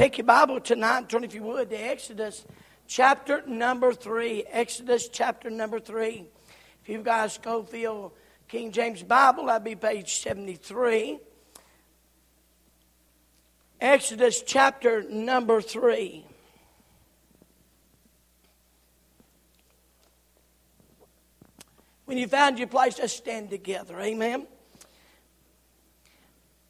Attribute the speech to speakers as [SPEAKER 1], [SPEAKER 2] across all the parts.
[SPEAKER 1] take your Bible tonight and turn, if you would, to Exodus chapter number 3. Exodus chapter number 3. If you've got a Scofield King James Bible, that'd be page 73. Exodus chapter number 3. When you found your place, let's stand together. Amen.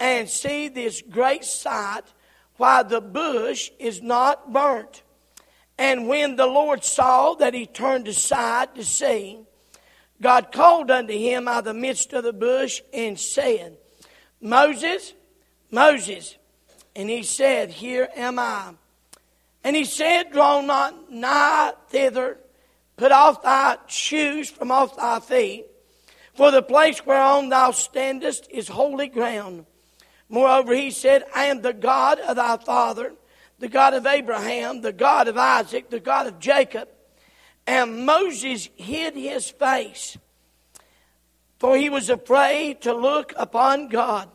[SPEAKER 1] and see this great sight, why the bush is not burnt. And when the Lord saw that he turned aside to see, God called unto him out of the midst of the bush and said, Moses, Moses. And he said, Here am I. And he said, Draw not nigh thither, put off thy shoes from off thy feet. For the place whereon thou standest is holy ground. Moreover, he said, I am the God of thy father, the God of Abraham, the God of Isaac, the God of Jacob. And Moses hid his face, for he was afraid to look upon God.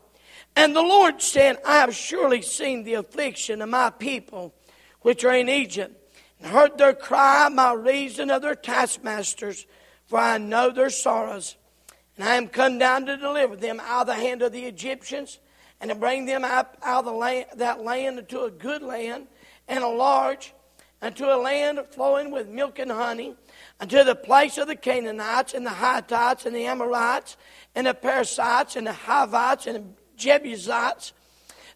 [SPEAKER 1] And the Lord said, I have surely seen the affliction of my people which are in Egypt, and heard their cry, my reason of their taskmasters, for I know their sorrows. And I am come down to deliver them out of the hand of the Egyptians, and to bring them out, out of the land, that land into a good land, and a large, unto a land flowing with milk and honey, unto the place of the Canaanites, and the Hittites, and the Amorites, and the Perizzites, and the Hivites, and the Jebusites.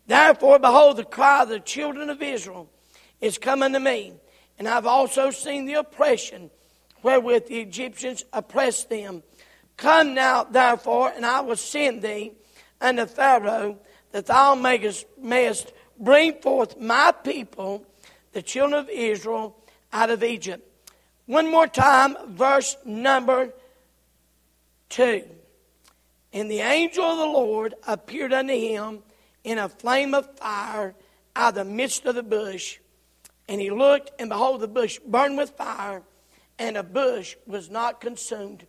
[SPEAKER 1] Therefore, behold, the cry of the children of Israel is coming to me, and I've also seen the oppression wherewith the Egyptians oppressed them Come now, therefore, and I will send thee unto Pharaoh, that thou mayest, mayest bring forth my people, the children of Israel, out of Egypt. One more time, verse number two. And the angel of the Lord appeared unto him in a flame of fire out of the midst of the bush. And he looked, and behold, the bush burned with fire, and the bush was not consumed.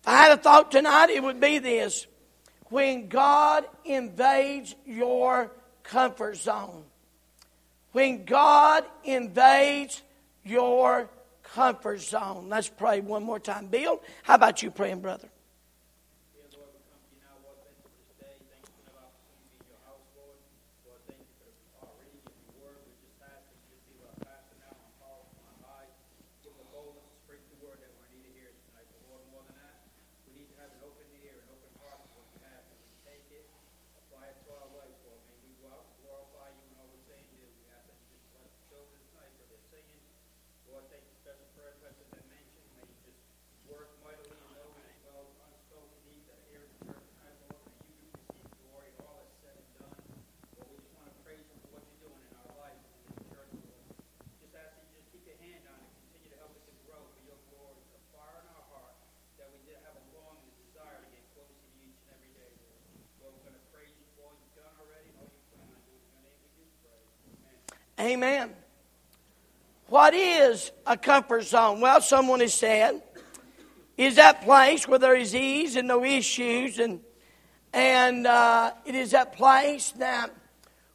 [SPEAKER 1] If I had a thought tonight, it would be this. When God invades your comfort zone, when God invades your comfort zone. Let's pray one more time. Bill, how about you praying, brother? Amen. What is a comfort zone? Well, someone has said, is that place where there is ease and no issues, and and uh, it is that place that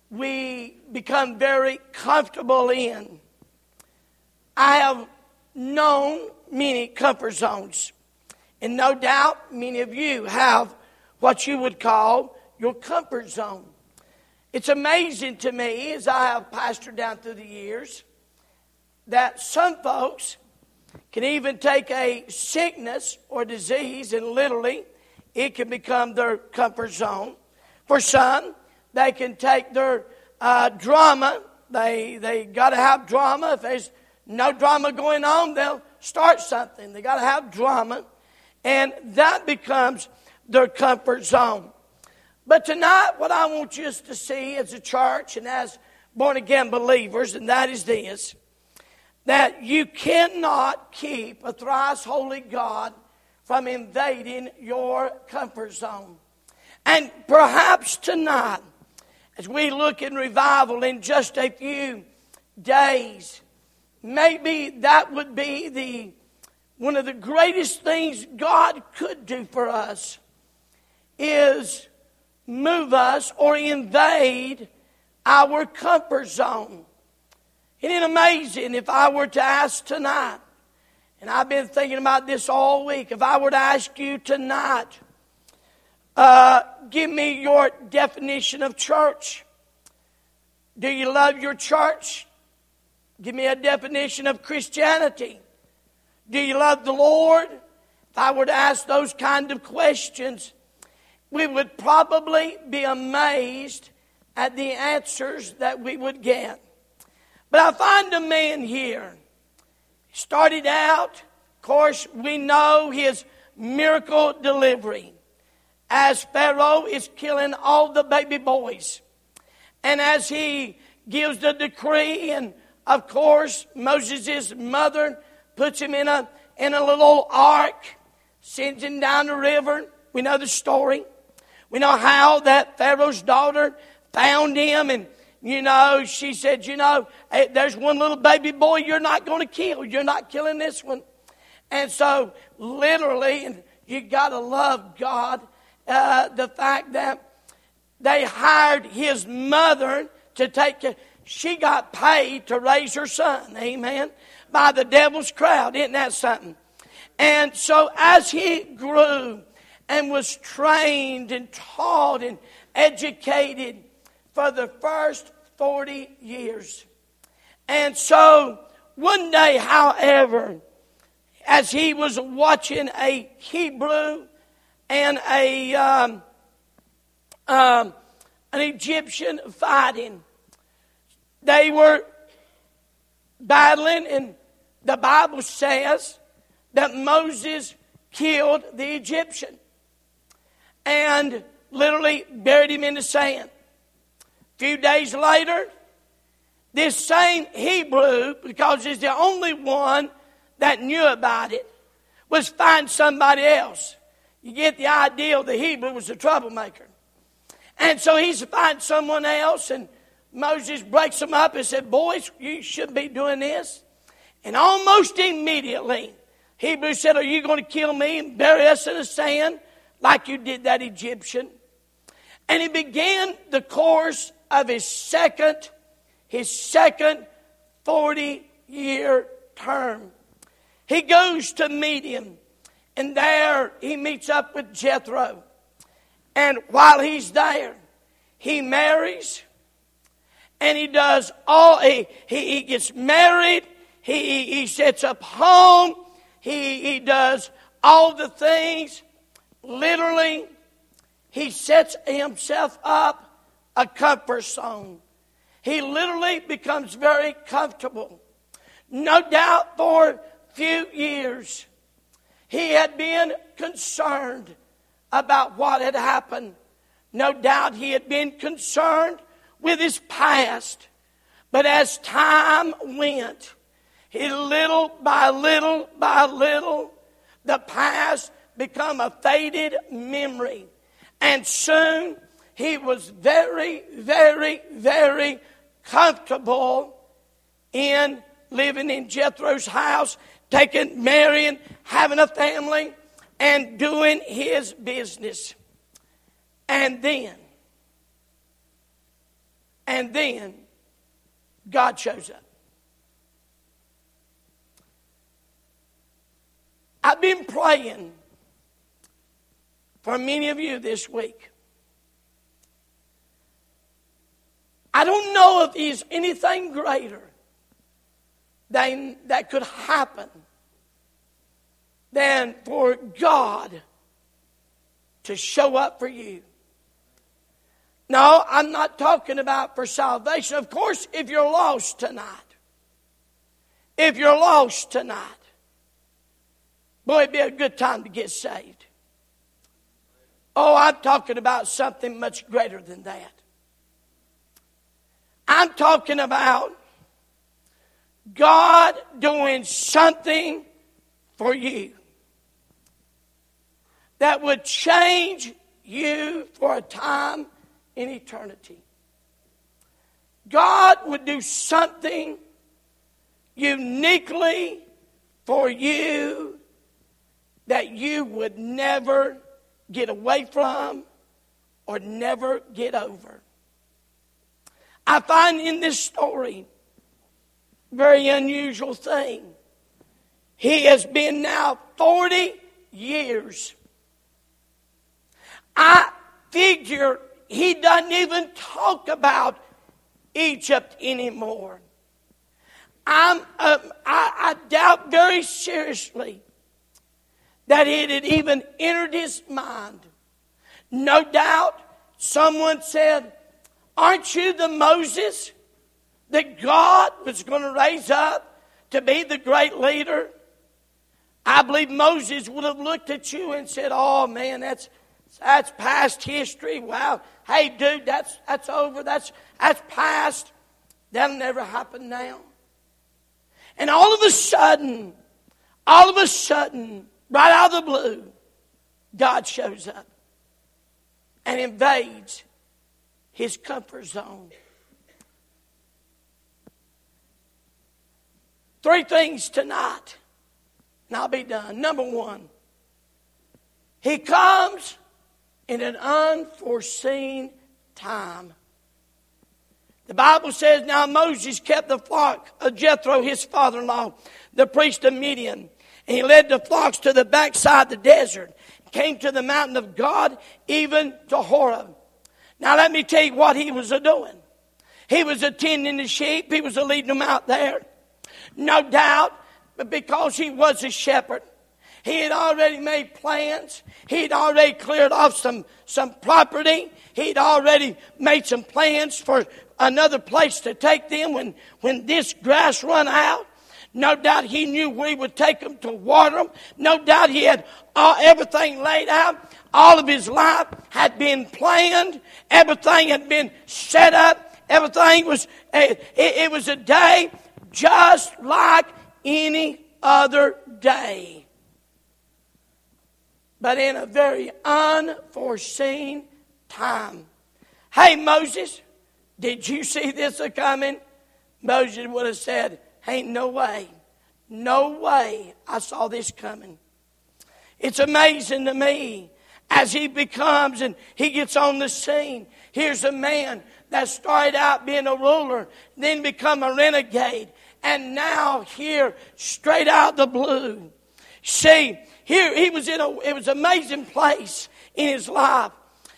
[SPEAKER 1] we become very comfortable in. I have known many comfort zones, and no doubt many of you have what you would call your comfort zone. It's amazing to me, as I have pastored down through the years, that some folks can even take a sickness or disease and literally it can become their comfort zone. For some, they can take their uh, drama. They they got to have drama. If there's no drama going on, they'll start something. They got to have drama, and that becomes their comfort zone. But tonight, what I want you to see as a church and as born again believers, and that is this that you cannot keep a thrice holy God from invading your comfort zone. And perhaps tonight, as we look in revival in just a few days, maybe that would be the one of the greatest things God could do for us is move us or invade our comfort zone. Isn't it amazing if I were to ask tonight, and I've been thinking about this all week, if I were to ask you tonight, uh, give me your definition of church. Do you love your church? Give me a definition of Christianity. Do you love the Lord? If I were to ask those kind of questions, we would probably be amazed at the answers that we would get. But I find a man here. He started out, of course, we know his miracle delivery. As Pharaoh is killing all the baby boys. And as he gives the decree, and of course, Moses' mother puts him in a, in a little ark, sends him down the river. We know the story. We know how that Pharaoh's daughter found him and you know, she said, you know, there's one little baby boy you're not going to kill. You're not killing this one. And so, literally, and you got to love God, uh, the fact that they hired his mother to take care. She got paid to raise her son. Amen by the devil's crowd. Isn't that something? And so as he grew and was trained and taught and educated for the first 40 years. And so one day, however, as he was watching a Hebrew and a um, um, an Egyptian fighting, they were battling, and the Bible says that Moses killed the Egyptian and literally buried him in the sand. Few days later, this same Hebrew, because he's the only one that knew about it, was find somebody else. You get the idea the Hebrew was a troublemaker. And so he's find someone else, and Moses breaks them up and said, Boys, you shouldn't be doing this. And almost immediately, Hebrew said, Are you going to kill me and bury us in the sand like you did that Egyptian? And he began the course of his second, his second 40 year term. He goes to meet him, and there he meets up with Jethro. And while he's there, he marries and he does all, he, he, he gets married, he, he sets up home, he, he does all the things. Literally, he sets himself up a comfort zone. He literally becomes very comfortable. No doubt for a few years, he had been concerned about what had happened. No doubt he had been concerned with his past. But as time went, he little by little by little, the past become a faded memory. And soon he was very, very, very comfortable in living in Jethro's house, taking, marrying, having a family, and doing his business. And then and then God shows up. I've been praying for many of you this week. I don't know if there's anything greater than that could happen than for God to show up for you. No, I'm not talking about for salvation. Of course, if you're lost tonight, if you're lost tonight, boy, it'd be a good time to get saved. Oh, I'm talking about something much greater than that. I'm talking about God doing something for you that would change you for a time in eternity. God would do something uniquely for you that you would never get away from or never get over. I find in this story very unusual thing. He has been now 40 years. I figure he doesn't even talk about Egypt anymore. I'm, um, I, I doubt very seriously that it had even entered his mind. No doubt someone said, Aren't you the Moses that God was going to raise up to be the great leader? I believe Moses would have looked at you and said, Oh man, that's that's past history. Wow. Hey dude, that's that's over. That's that's past. That'll never happen now. And all of a sudden, all of a sudden, right out of the blue, God shows up and invades his comfort zone. Three things tonight, and I'll be done. Number one, he comes in an unforeseen time. The Bible says, Now Moses kept the flock of Jethro, his father in law, the priest of Midian. And he led the flocks to the backside of the desert, came to the mountain of God, even to Horeb. Now let me tell you what he was a doing. He was attending the sheep, he was a leading them out there. No doubt, but because he was a shepherd, he had already made plans. He'd already cleared off some, some property. He'd already made some plans for another place to take them when, when this grass run out. No doubt he knew we would take them to water them. No doubt he had everything laid out. All of his life had been planned. Everything had been set up. Everything was, eh, it, it was a day just like any other day. But in a very unforeseen time. Hey, Moses, did you see this coming? Moses would have said, Ain't no way. No way I saw this coming. It's amazing to me as he becomes and he gets on the scene. Here's a man that started out being a ruler, then become a renegade, and now here, straight out the blue. See, here he was in a it was amazing place in his life.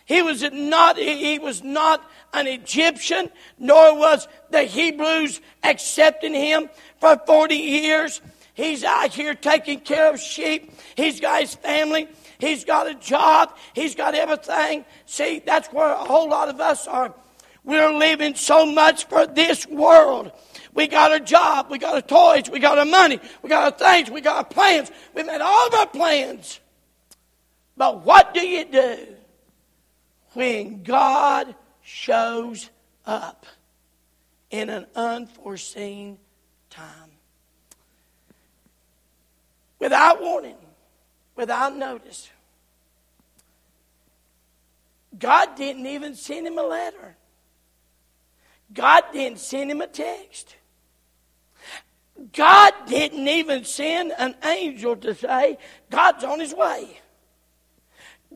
[SPEAKER 1] He was not he was not an Egyptian, nor was the Hebrews accepting him for 40 years. He's out here taking care of sheep. He's got his family. He's got a job. He's got everything. See, that's where a whole lot of us are. We're living so much for this world. We got a job. We got our toys. We got our money. We got our things. We got our plans. We made all of our plans. But what do you do when God shows up in an unforeseen time? Without warning, without notice. God didn't even send him a letter. God didn't send him a text. God didn't even send an angel to say, God's on his way.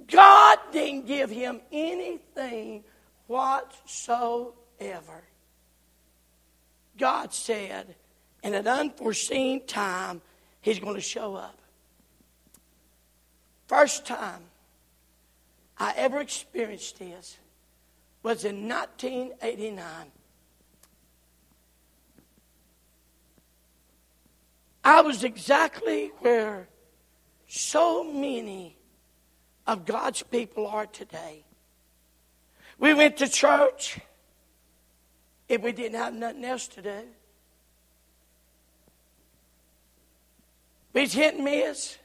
[SPEAKER 1] God didn't give him anything whatsoever. God said, in an unforeseen time, he's going to show up. First time I ever experienced this was in 1989. I was exactly where so many of God's people are today. We went to church if we didn't have nothing else to do. We's hit and miss.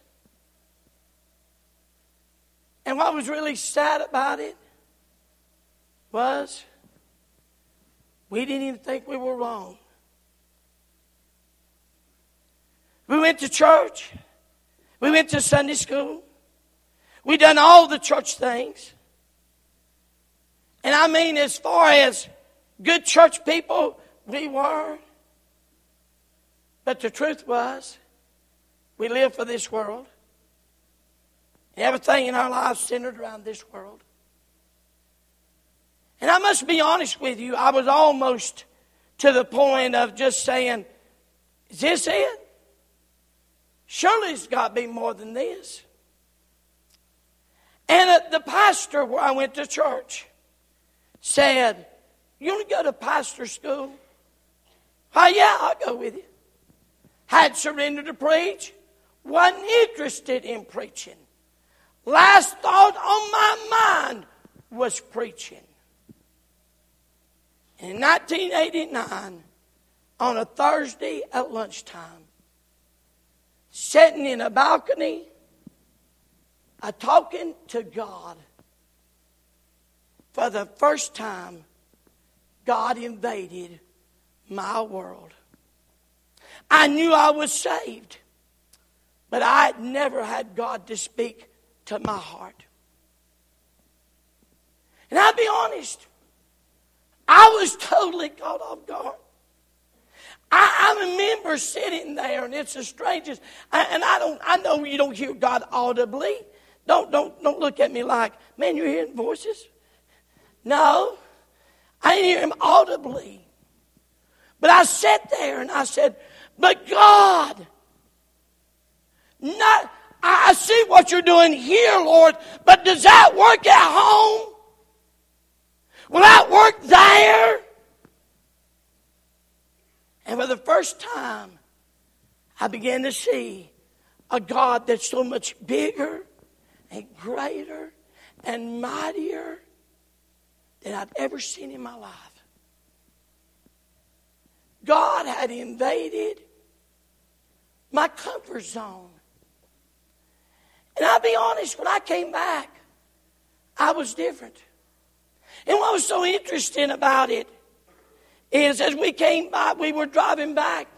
[SPEAKER 1] And what was really sad about it was We didn't even think we were wrong. We went to church. We went to Sunday school. We done all the church things. And I mean, as far as good church people, we were. But the truth was, we live for this world. Everything in our lives centered around this world. And I must be honest with you, I was almost to the point of just saying, Is this it? Surely it's got to be more than this. And uh, the pastor where I went to church said, You want to go to pastor school? Oh, yeah, I'll go with you. Had surrendered to preach, wasn't interested in preaching. Last thought on my mind was preaching. In 1989, on a Thursday at lunchtime, sitting in a balcony, a talking to God. For the first time, God invaded my world. I knew I was saved, but I had never had God to speak to my heart. And I'll be honest, I was totally caught off guard. I, I, remember sitting there, and it's the strangest. And I don't. I know you don't hear God audibly. Don't don't don't look at me like, man, you're hearing voices. No, I didn't hear him audibly. But I sat there and I said, but God, not. I see what you're doing here, Lord, but does that work at home? Will that work there? And for the first time, I began to see a God that's so much bigger and greater and mightier I'd ever seen in my life. God had invaded my comfort zone. And I'll be honest, when I came back, I was different. And what was so interesting about it is as we came by, we were driving back.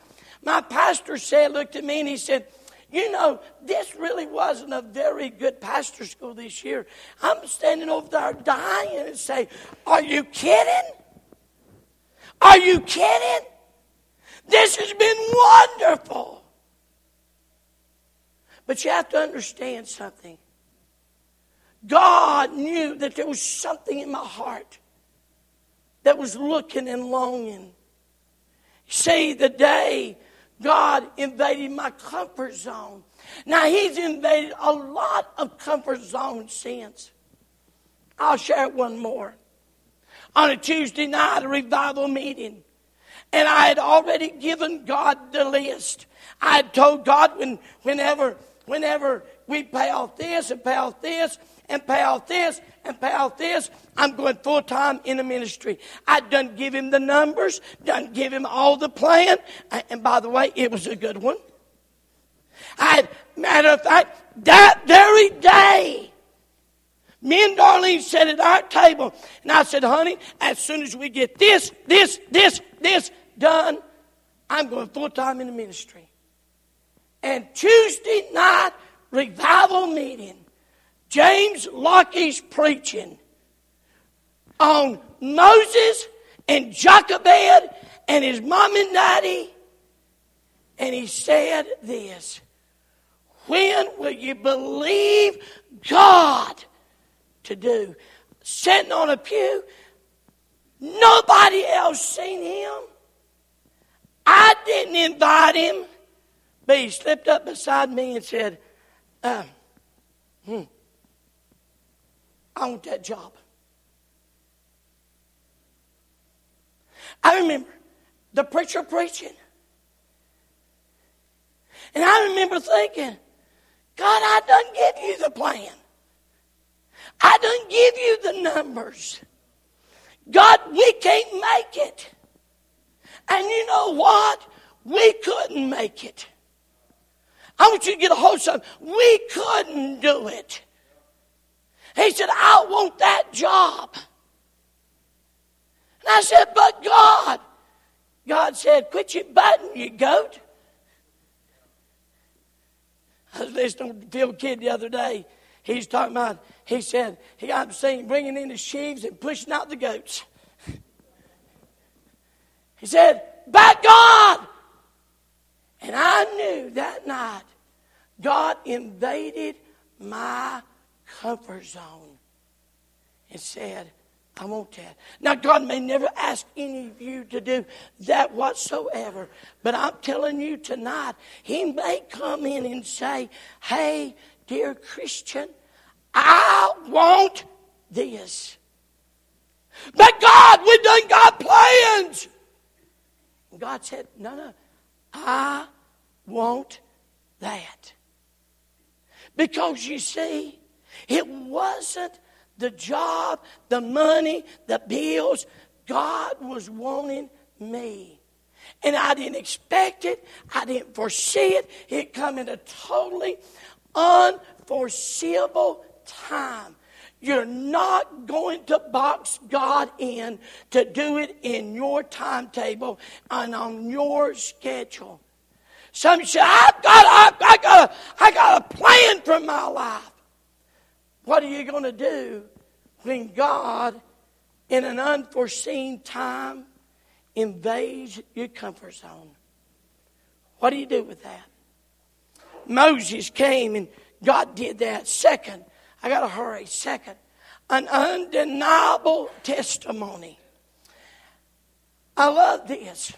[SPEAKER 1] My pastor said, looked at me and he said, you know, this really wasn't a very good pastor school this year. I'm standing over there dying and say, Are you kidding? Are you kidding? This has been wonderful. But you have to understand something. God knew that there was something in my heart that was looking and longing. See, the day God invaded my comfort zone. Now, He's invaded a lot of comfort zones since. I'll share one more. On a Tuesday night, a revival meeting, and I had already given God the list. I had told God when, whenever, whenever we pay off this and pay off this, and pay off this and off this. I'm going full time in the ministry. I done give him the numbers, done give him all the plan. Uh, and by the way, it was a good one. I, matter of fact, that very day, me and Darlene sat at our table, and I said, honey, as soon as we get this, this, this, this done, I'm going full time in the ministry. And Tuesday night revival meeting, James Lockie's preaching on Moses and Jochebed and his mom and daddy. And he said this When will you believe God to do? Sitting on a pew, nobody else seen him. I didn't invite him, but he slipped up beside me and said, uh, hmm. I want that job. I remember the preacher preaching. And I remember thinking, God, I done give you the plan. I done give you the numbers. God, we can't make it. And you know what? We couldn't make it. I want you to get a hold of something. We couldn't do it. He said, I want that job. And I said, But God. God said, Quit your button, you goat. I was listening to Phil Kidd the other day. He's talking about, he said, he got seen bringing in the sheaves and pushing out the goats. He said, Back God. And I knew that night God invaded my comfort zone and said, I want that. Now, God may never ask any of you to do that whatsoever, but I'm telling you tonight, He may come in and say, Hey, dear Christian, I want this. But God, we've done God plans. God said, No, no, I want that. Because you see, it wasn't the job, the money, the bills. God was wanting me. And I didn't expect it. I didn't foresee it. It come in a totally unforeseeable time. You're not going to box God in to do it in your timetable and on your schedule. Some say, I've got, I've, I got, a, I got a plan for my life. What are you going to do when God, in an unforeseen time, invades your comfort zone? What do you do with that? Moses came and God did that. Second, I got to hurry. Second, an undeniable testimony. I love this.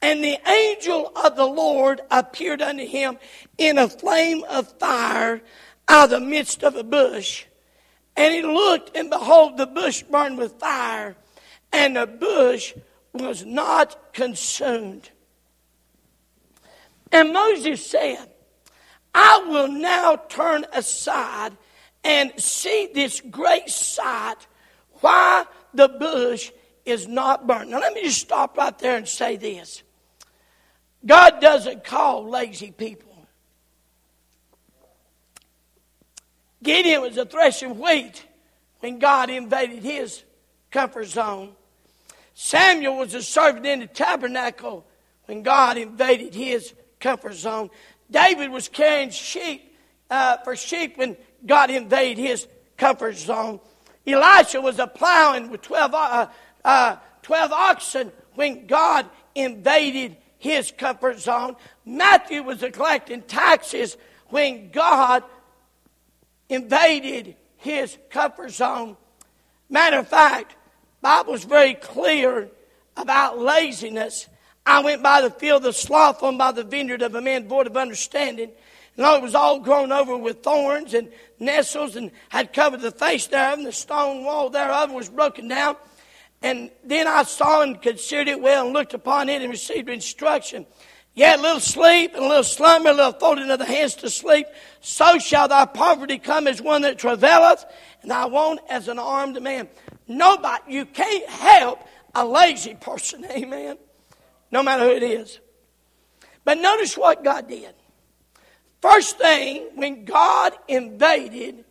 [SPEAKER 1] And the angel of the Lord appeared unto him in a flame of fire out of the midst of a bush. And he looked, and behold, the bush burned with fire, and the bush was not consumed. And Moses said, I will now turn aside and see this great sight, why the bush is not burnt. Now, let me just stop right there and say this God doesn't call lazy people. Gideon was a threshing wheat when God invaded his comfort zone. Samuel was a servant in the tabernacle when God invaded his comfort zone. David was carrying sheep uh, for sheep when God invaded his comfort zone. Elisha was a plowing with 12, uh, uh, 12 oxen when God invaded his comfort zone. Matthew was collecting taxes when God invaded his comfort zone. Matter of fact, Bible's very clear about laziness. I went by the field of sloth on by the vineyard of a man void of understanding. And all it was all grown over with thorns and nettles and had covered the face thereof, and the stone wall thereof was broken down. And then I saw and considered it well and looked upon it and received instruction. Yet a little sleep and a little slumber, a little folding of the hands to sleep. So shall thy poverty come as one that travaileth, and thy want as an armed man. Nobody, you can't help a lazy person, amen. No matter who it is. But notice what God did. First thing, when God invaded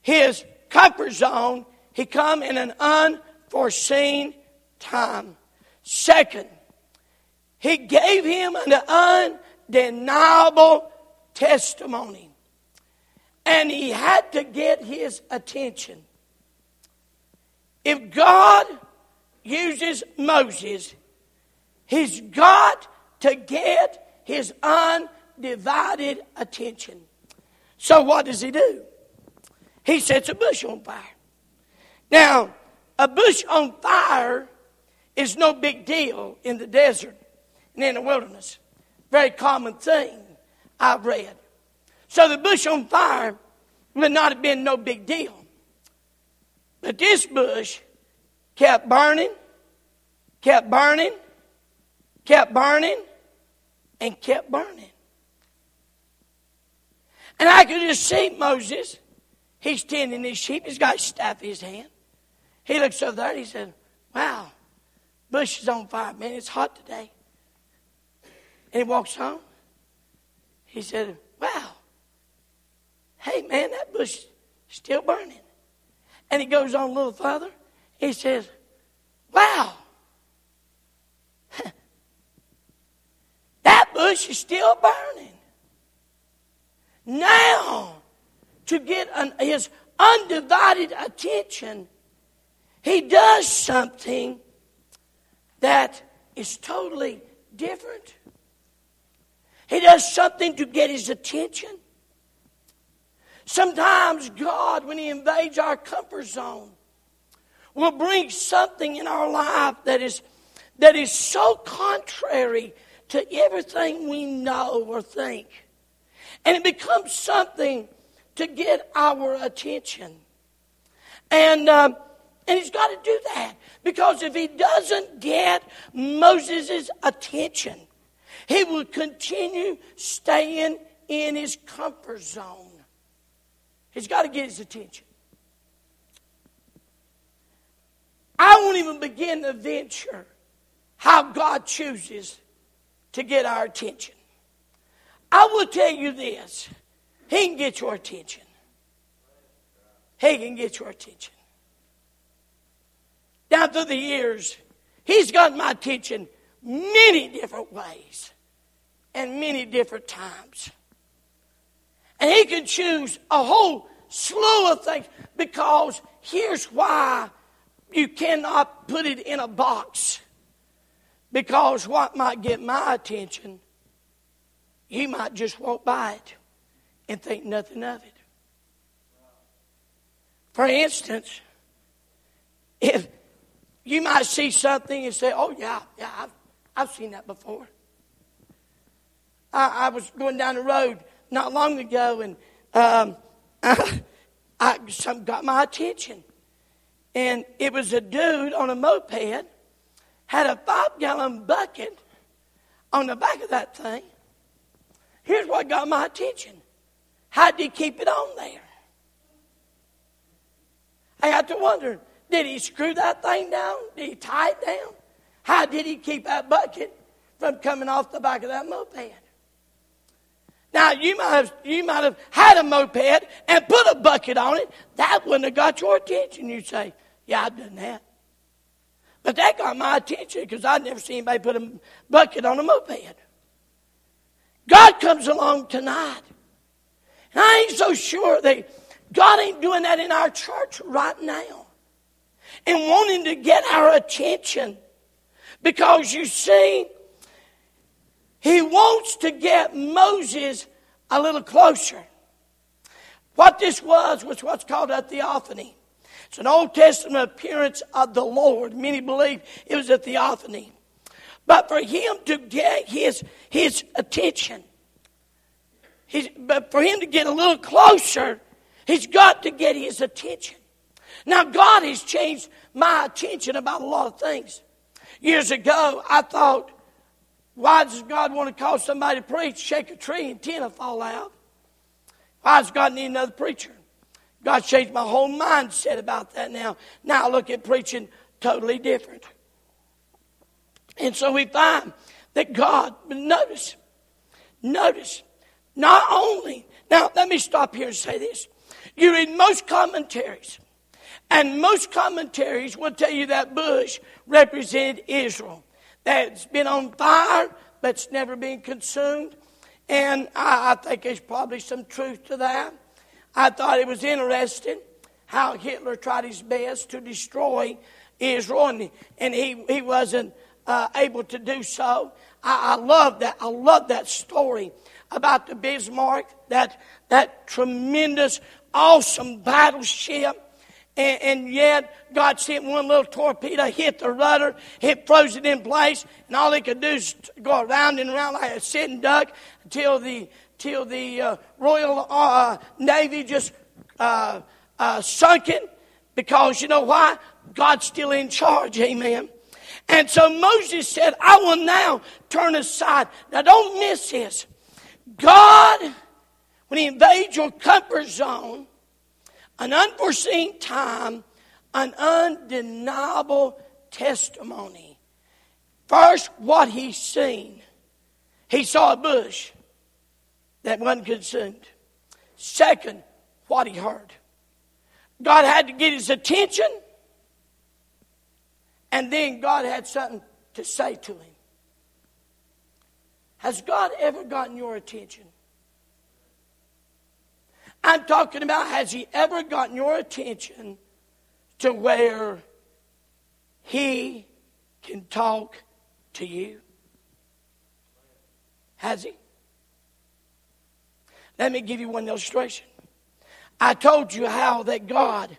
[SPEAKER 1] his comfort zone, he come in an unforeseen time. Second, he gave him an undeniable testimony. And he had to get his attention. If God uses Moses, he's got to get his undivided attention. So what does he do? He sets a bush on fire. Now, a bush on fire is no big deal in the desert and in the wilderness. Very common thing I've read. So the bush on fire would not have been no big deal. But this bush kept burning, kept burning, kept burning, and kept burning. And I could just see Moses. He's tending his sheep. He's got staff in his hand. He looks over there and he said, Wow, bush is on fire, man. It's hot today. And he walks home. He said, Wow. Hey, man, that bush is still burning. And he goes on a little further. He says, wow, that bush is still burning. Now, to get an, his undivided attention, he does something that is totally different. He does something to get his attention. Sometimes God, when He invades our comfort zone, will bring something in our life that is, that is so contrary to everything we know or think. And it becomes something to get our attention. And, um, and he's got to do that. Because if he doesn't get Moses' attention, he will continue staying in his comfort zone. He's got to get his attention. I won't even begin to venture how God chooses to get our attention. I will tell you this He can get your attention. He can get your attention. Down through the years, He's gotten my attention many different ways and many different times. And He can choose a whole slew of things because here's why you cannot put it in a box. Because what might get my attention, you might just walk by it and think nothing of it. For instance, if you might see something and say, Oh, yeah, yeah, I've, I've seen that before. I, I was going down the road not long ago and um, I, I, some got my attention. And it was a dude on a moped, had a five gallon bucket on the back of that thing. Here's what got my attention. How did he keep it on there? I got to wonder, did he screw that thing down? Did he tie it down? How did he keep that bucket from coming off the back of that moped? Now you might have you might have had a moped and put a bucket on it. That wouldn't have got your attention. You say, "Yeah, I've done that." But that got my attention because I'd never seen anybody put a bucket on a moped. God comes along tonight. And I ain't so sure that God ain't doing that in our church right now. And wanting to get our attention. Because you see, he wants to get Moses a little closer. What this was was what's called a theophany. It's an Old Testament appearance of the Lord. Many believe it was a theophany. But for him to get his, his attention, but for him to get a little closer, he's got to get his attention. Now, God has changed my attention about a lot of things. Years ago, I thought why does God want to call somebody to preach, shake a tree, and ten will fall out? Why does God need another preacher? God changed my whole mindset about that now. Now I look at preaching totally different. And so we find that God, notice, notice, not only, now let me stop here and say this. You read most commentaries, and most commentaries will tell you that bush represented Israel that's been on fire but's never been consumed. And I, I think there's probably some truth to that. I thought it was interesting how Hitler tried his best to destroy Israel, and, and he, he wasn't uh, able to do so. I, I love that. I love that story about the Bismarck, that, that tremendous, awesome battleship and, and, yet, God sent one little torpedo, hit the rudder, it froze it in place, and all he could do is go around and around like a sitting duck until the, till the uh, Royal uh, Navy just uh, uh sunk it. Because you know why? God's still in charge, amen. And so Moses said, I will now turn aside. Now, don't miss this. God, when He invades your comfort zone, an unforeseen time, an undeniable testimony. First, what he's seen. He saw a bush that wasn't consumed. Second, what he heard. God had to get his attention. And then God had something to say to him. Has God ever gotten your attention? I'm talking about has He ever gotten your attention to where He can talk to you? Has He? Let me give you one illustration. I told you how that God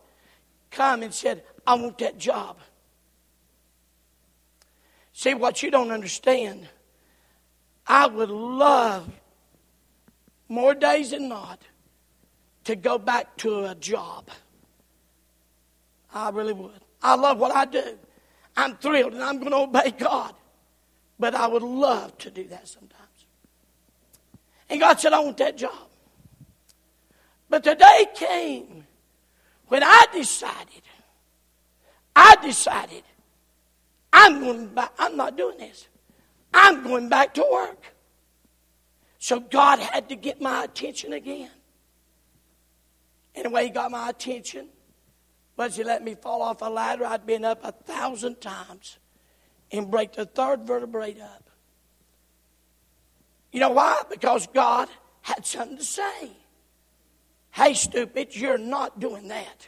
[SPEAKER 1] come and said, I want that job. See, what you don't understand I would love more days than not to go back to a job. I really would. I love what I do. I'm thrilled and I'm going to obey God. But I would love to do that sometimes. And God said, I want that job. But the day came when I decided, I decided, I'm going back, I'm not doing this. I'm going back to work. So God had to get my attention again. And the way He got my attention was He let me fall off a ladder I'd been up a thousand times and break the third vertebrae up. You know why? Because God had something to say. Hey, stupid, you're not doing that.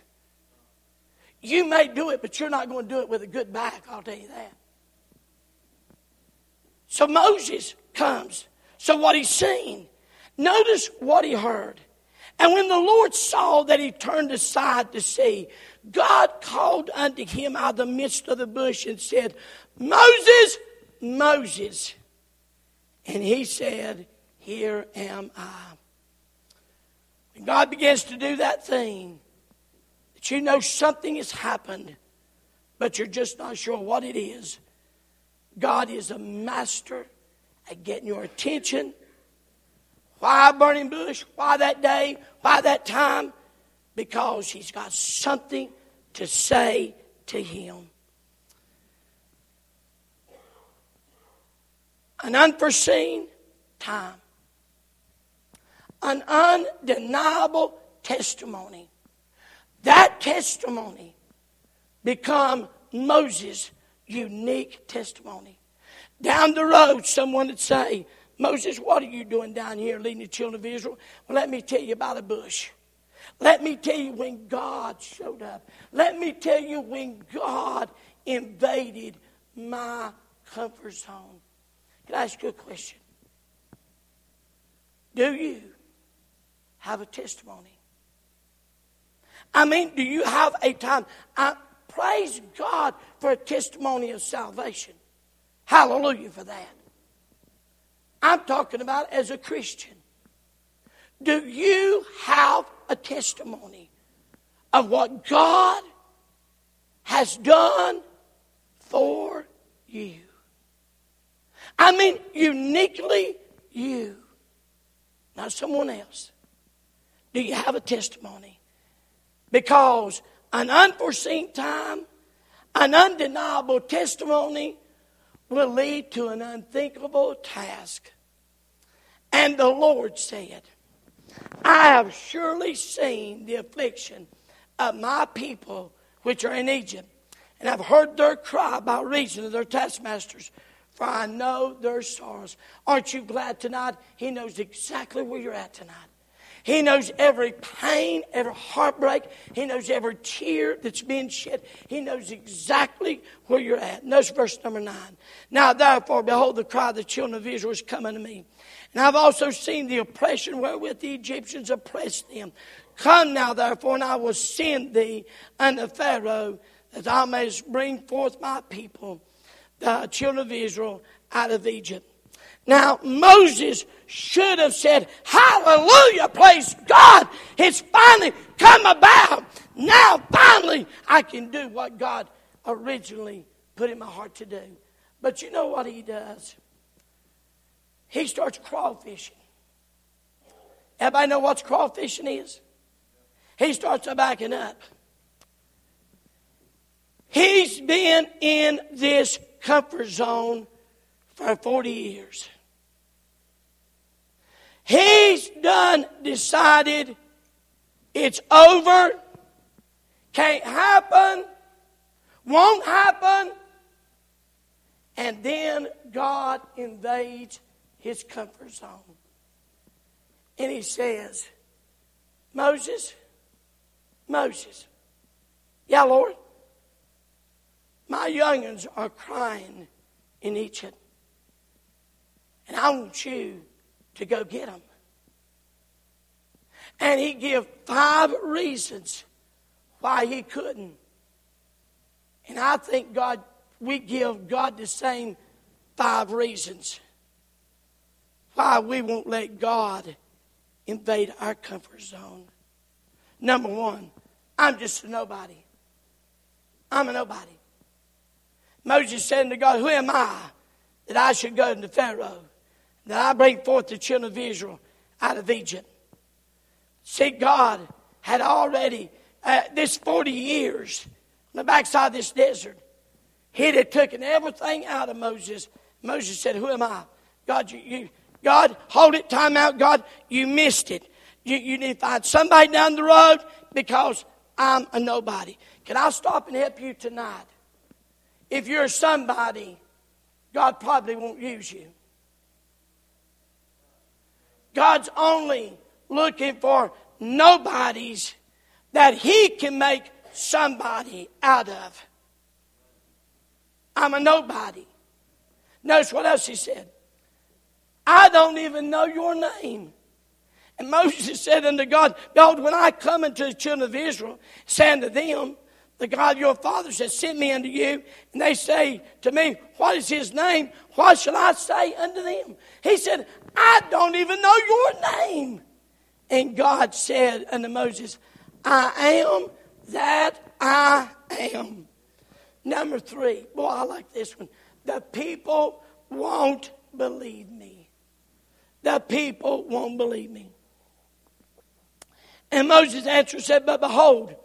[SPEAKER 1] You may do it, but you're not going to do it with a good back, I'll tell you that. So Moses comes. So what he's seen, notice what he heard. And when the Lord saw that he turned aside to see, God called unto him out of the midst of the bush and said, Moses, Moses. And he said, Here am I. When God begins to do that thing, that you know something has happened, but you're just not sure what it is, God is a master at getting your attention. Why burning bush? Why that day? Why that time? Because He's got something to say to him. An unforeseen time. An undeniable testimony. That testimony become Moses' unique testimony. Down the road, someone would say, Moses, what are you doing down here leading the children of Israel? Well, let me tell you about a bush. Let me tell you when God showed up. Let me tell you when God invaded my comfort zone. Can I ask you a question? Do you have a testimony? I mean, do you have a time? I, Praise God for a testimony of salvation. Hallelujah for that. I'm talking about as a Christian. Do you have a testimony of what God has done for you? I mean, uniquely you, not someone else. Do you have a testimony? Because an unforeseen time, an undeniable testimony will lead to an unthinkable task. And the Lord said, I have surely seen the affliction of my people which are in Egypt, and I've heard their cry by reason of their taskmasters, for I know their sorrows. Aren't you glad tonight? He knows exactly where you're at tonight. He knows every pain, every heartbreak. He knows every tear that's being shed. He knows exactly where you're at. Notice verse number nine. Now, therefore, behold, the cry of the children of Israel is coming to me. And I've also seen the oppression wherewith the Egyptians oppressed them. Come now, therefore, and I will send thee unto Pharaoh, that thou mayest bring forth my people, the children of Israel, out of Egypt. Now, Moses should have said, Hallelujah, praise God. It's finally come about. Now, finally, I can do what God originally put in my heart to do. But you know what he does? He starts crawfishing. Everybody know what crawfishing is? He starts backing up. He's been in this comfort zone for 40 years. He's done decided it's over, can't happen, won't happen, And then God invades his comfort zone. And he says, Moses, Moses, yeah, Lord, my youngins are crying in Egypt. And I want you to go get them. And he gave five reasons why he couldn't. And I think God, we give God the same five reasons why we won't let God invade our comfort zone. Number one, I'm just a nobody. I'm a nobody. Moses said to God, Who am I that I should go to Pharaoh, that I bring forth the children of Israel out of Egypt? See, God had already, uh, this 40 years, on the backside of this desert, He had taken everything out of Moses. Moses said, Who am I? God, you, you God, hold it, time out. God, you missed it. You, you need to find somebody down the road because I'm a nobody. Can I stop and help you tonight? If you're somebody, God probably won't use you. God's only looking for nobodies that He can make somebody out of. I'm a nobody. Notice what else He said. I don't even know your name. And Moses said unto God, Behold, when I come unto the children of Israel, say unto them, The God your fathers has sent me unto you, and they say to me, What is his name? What shall I say unto them? He said, I don't even know your name. And God said unto Moses, I am that I am. Number three, boy, I like this one. The people won't believe. The people won't believe me. And Moses answered said, But behold,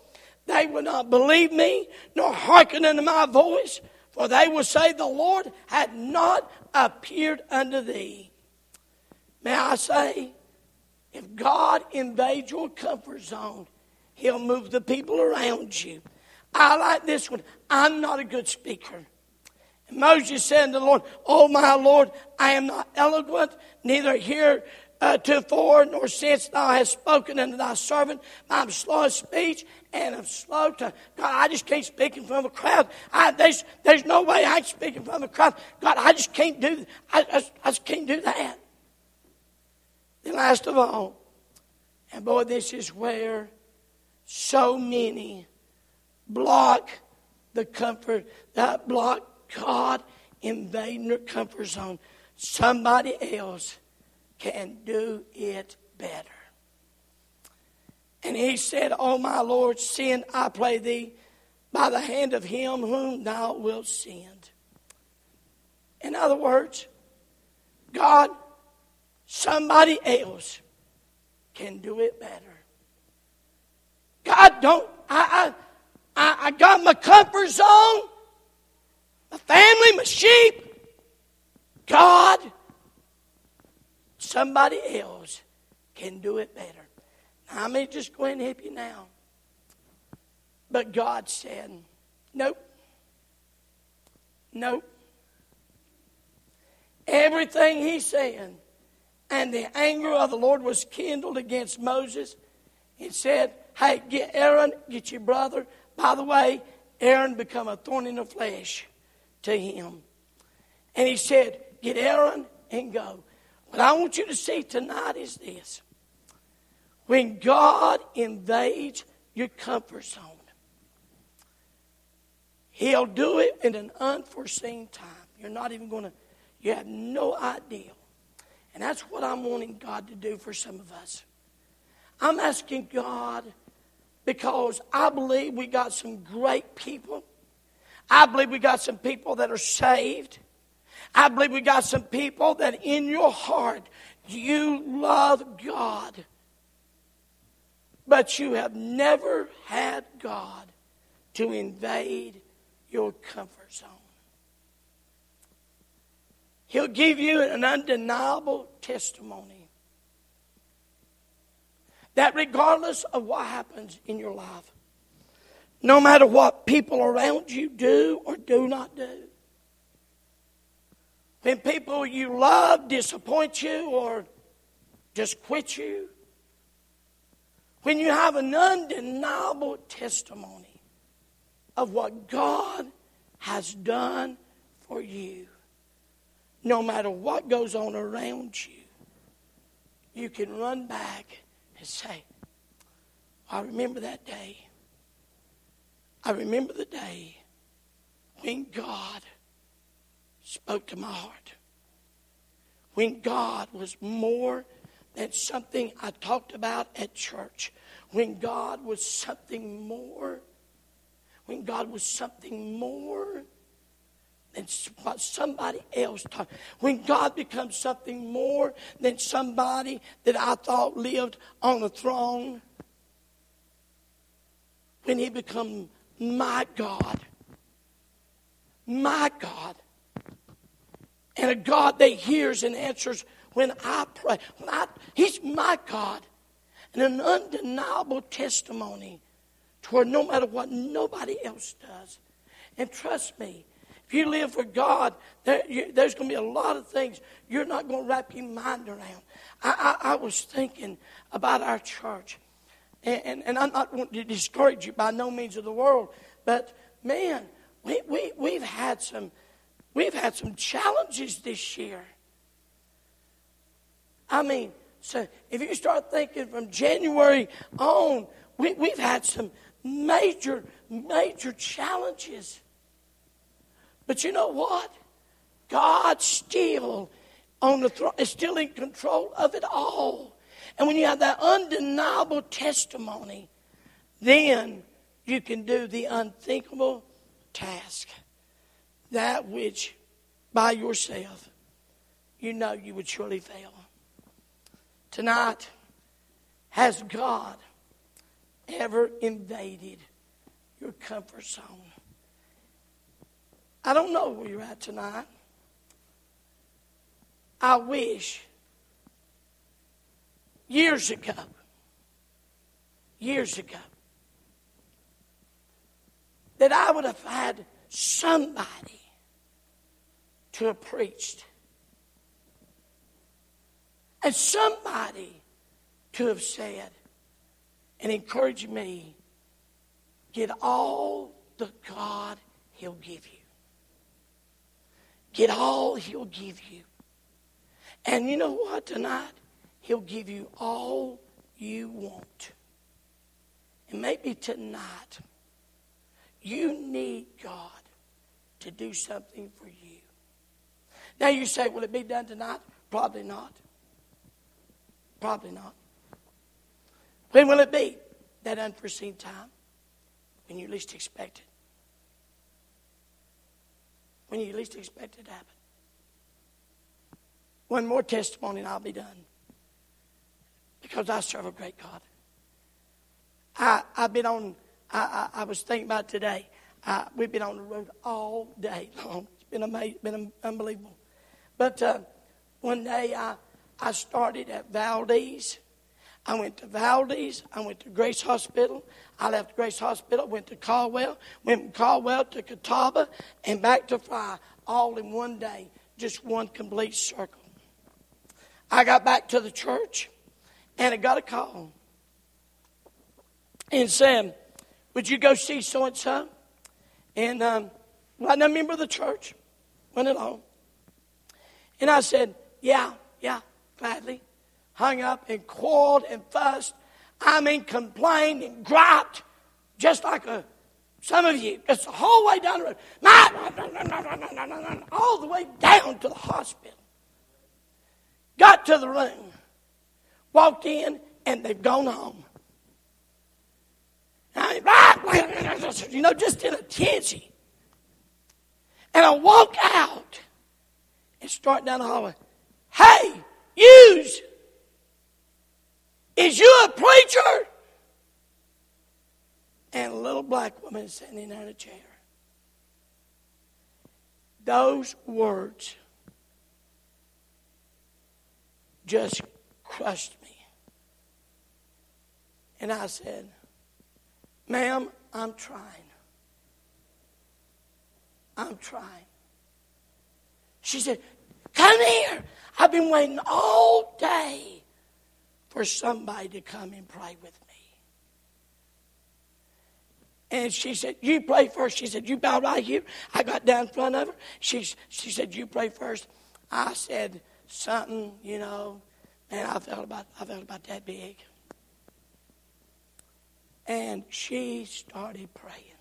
[SPEAKER 1] they will not believe me, nor hearken unto my voice, for they will say, The Lord had not appeared unto thee. May I say, if God invades your comfort zone, He'll move the people around you. I like this one. I'm not a good speaker. Moses said to the Lord, Oh, my Lord, I am not eloquent, neither here uh, to fore, nor since thou hast spoken unto thy servant. I'm slow of speech and I'm slow to, God, I just can't speak in front of a crowd. I, there's, there's no way I can speak in front of a crowd. God, I just can't do, I, I, I just can't do that. Then last of all, and boy, this is where so many block the comfort, that block God invading their comfort zone. Somebody else can do it better. And he said, O my Lord, send, I pray thee, by the hand of him whom thou wilt send. In other words, God, somebody else can do it better. God, don't, I, I, I got my comfort zone, my family, my sheep. God, somebody else can do it better. I may just go ahead and help you now. But God said, nope. Nope. Everything he said, and the anger of the Lord was kindled against Moses. He said, Hey, get Aaron, get your brother. By the way, Aaron become a thorn in the flesh to him. And he said, Get Aaron and go. What I want you to see tonight is this. When God invades your comfort zone, He'll do it in an unforeseen time. You're not even going to, you have no idea. And that's what I'm wanting God to do for some of us. I'm asking God because I believe we got some great people. I believe we got some people that are saved. I believe we got some people that in your heart you love God, but you have never had God to invade your comfort zone. He'll give you an undeniable testimony that regardless of what happens in your life, no matter what people around you do or do not do, When people you love disappoint you or just quit you. When you have an undeniable testimony of what God has done for you, no matter what goes on around you, you can run back and say, I remember that day. I remember the day when God spoke to my heart. When God was more than something I talked about at church. When God was something more. When God was something more than what somebody else taught. When God becomes something more than somebody that I thought lived on a throne. When He becomes my God. My God. And a God that hears and answers when I pray. When I, he's my God. And an undeniable testimony to where no matter what nobody else does. And trust me, if you live for God, there, you, there's going to be a lot of things you're not going to wrap your mind around. I, I, I was thinking about our church. And, and, and I'm not wanting to discourage you by no means of the world, but man, we, we, we've had some we've had some challenges this year. I mean, so if you start thinking from January on, we, we've had some major, major challenges. But you know what? God still on the throne is still in control of it all. And when you have that undeniable testimony, then you can do the unthinkable task. That which by yourself you know you would surely fail. Tonight, has God ever invaded your comfort zone? I don't know where you're at tonight. I wish years ago, years ago, that I would have had somebody to have preached and somebody to have said and encouraged me get all the God He'll give you. Get all He'll give you. And you know what? Tonight, He'll give you all you want. And maybe tonight, you need God to do something for you. Now you say, will it be done tonight? Probably not. Probably not. When will it be? That unforeseen time. When you least expect it. When you least expect it to happen. One more testimony and I'll be done. Because I serve a great God. I, I've been on, I, I, I was thinking about today. We've been on the road all day long. It's been amazing, been unbelievable. But uh, one day I, I started at Valdese. I went to Valdese. I went to Grace Hospital. I left Grace Hospital, went to Caldwell, went from Caldwell to Catawba, and back to Frye, all in one day, just one complete circle. I got back to the church, and I got a call and said, "Would you go see so and so?" And um, I'm a member of the church, went along, and I said, "Yeah, yeah." gladly, hung up and quarreled and fussed. I mean, complained and griped, just like a, some of you, just the whole way down the road, all the way down to the hospital. Got to the room, walked in, and they've gone home. Ah, you know, just in a tizzy. And I walk out and start down the hallway. Hey, use. Is you a preacher? And a little black woman sitting there in a chair. Those words just crushed. And I said, Ma'am, I'm trying. I'm trying. She said, Come here. I've been waiting all day for somebody to come and pray with me. And she said, You pray first. She said, You bow right here. I got down in front of her. She, she said, You pray first. I said something, you know, and I felt about I felt about that big. And she started praying.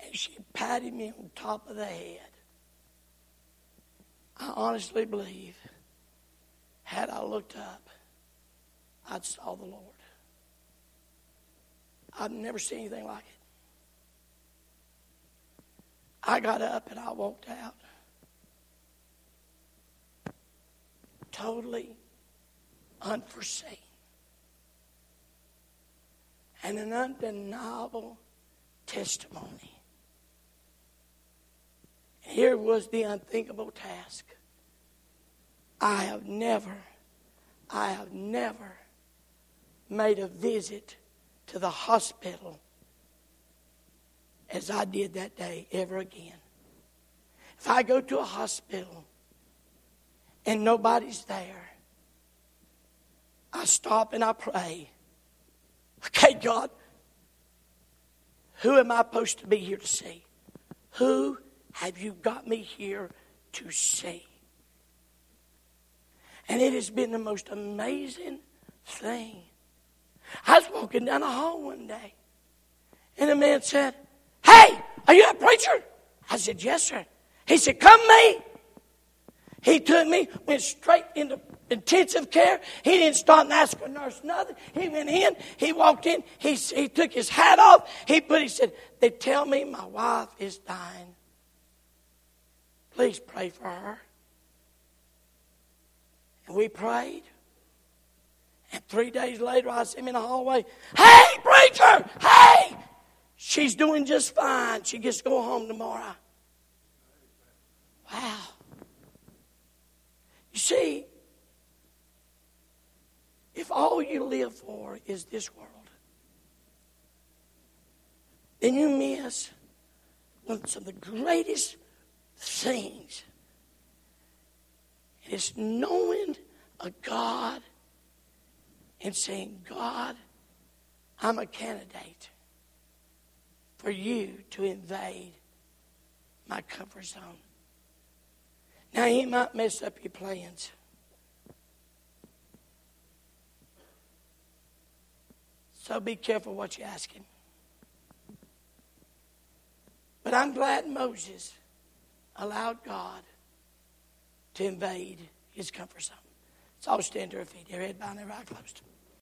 [SPEAKER 1] And she patted me on top of the head. I honestly believe, had I looked up, I'd saw the Lord. I've never seen anything like it. I got up and I walked out. Totally unforeseen. And an undeniable testimony. Here was the unthinkable task. I have never, I have never made a visit to the hospital as I did that day ever again. If I go to a hospital and nobody's there, I stop and I pray. Okay, God, who am I supposed to be here to see? Who have you got me here to see? And it has been the most amazing thing I was walking down the hall one day, and a man said, Hey, are you a preacher? I said, Yes, sir. He said, Come me. He took me, went straight into intensive care. He didn't stop and ask a nurse nothing. He went in, he walked in, he, he took his hat off, he put, he said, They tell me my wife is dying. Please pray for her. And we prayed. And three days later, I see him in the hallway. Hey, preacher! Hey! She's doing just fine. She gets to go home tomorrow. Wow. You see, if all you live for is this world, then you miss one of the greatest things. It's knowing a God and saying, God, I'm a candidate for you to invade my comfort zone. Now, he might mess up your plans. So be careful what you ask him. But I'm glad Moses allowed God to invade his comfort zone. So I'll stand to our feet, every head bowed and eye closed.